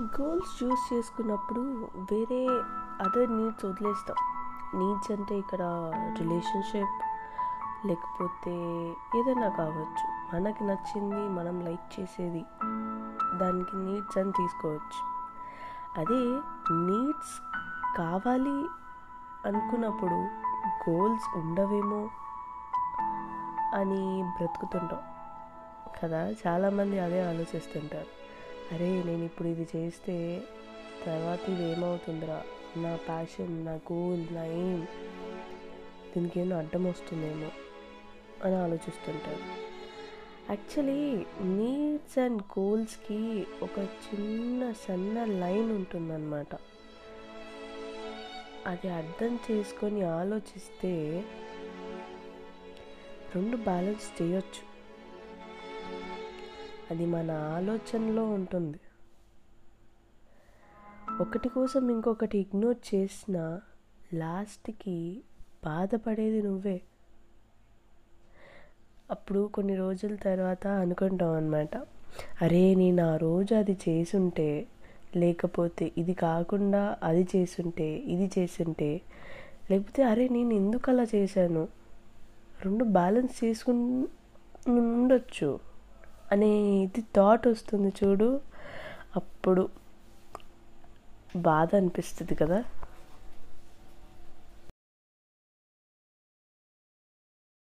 Goals చూస్ చేసుకున్నప్పుడు వేరే other needs వదిలేస్తాం. నీడ్స్ అంటే ఇక్కడ రిలేషన్షిప్ లేకపోతే ఏదైనా కావచ్చు. మనకి నచ్చింది మనం లైక్ చేసేది దానికి నీడ్స్ అని తీసుకోవచ్చు. అదే నీడ్స్ కావాలి అనుకున్నప్పుడు గోల్స్ ఉండవేమో అని బ్రతుకుతుంటాం. కదా? చాలామంది అదే ఆలోచిస్తుంటారు. అరే నేను ఇప్పుడు ఇది చేస్తే తర్వాత ఇది ఏమవుతుందిరా? నా ప్యాషన్ నా గోల్ నా ఎయిమ్ దీనికి ఏమో అడ్డం వస్తుందేమో అని ఆలోచిస్తుంటారు. యాక్చువల్లీ నీడ్స్ అండ్ గోల్స్కి ఒక చిన్న సన్న లైన్ ఉంటుందన్నమాట. అది అర్థం చేసుకొని ఆలోచిస్తే రెండు బ్యాలెన్స్ చేయొచ్చు. అది మన ఆలోచనలో ఉంటుంది. ఒకటి కోసం ఇంకొకటి ఇగ్నోర్ చేసిన లాస్ట్కి బాధపడేది నువ్వే. అప్పుడు కొన్ని రోజుల తర్వాత అనుకుంటాం అనమాట అరే నేను ఆ రోజు అది చేసుంటే లేకపోతే ఇది కాకుండా అది చేసుంటే ఇది చేసుంటే లేకపోతే అరే నేను ఎందుకు అలా చేశాను? రెండు బ్యాలెన్స్ చేసుకుని ఉండొచ్చు. అనే ఇది థాట్ వస్తుంది చూడు. అప్పుడు బాధ అనిపిస్తుంది కదా.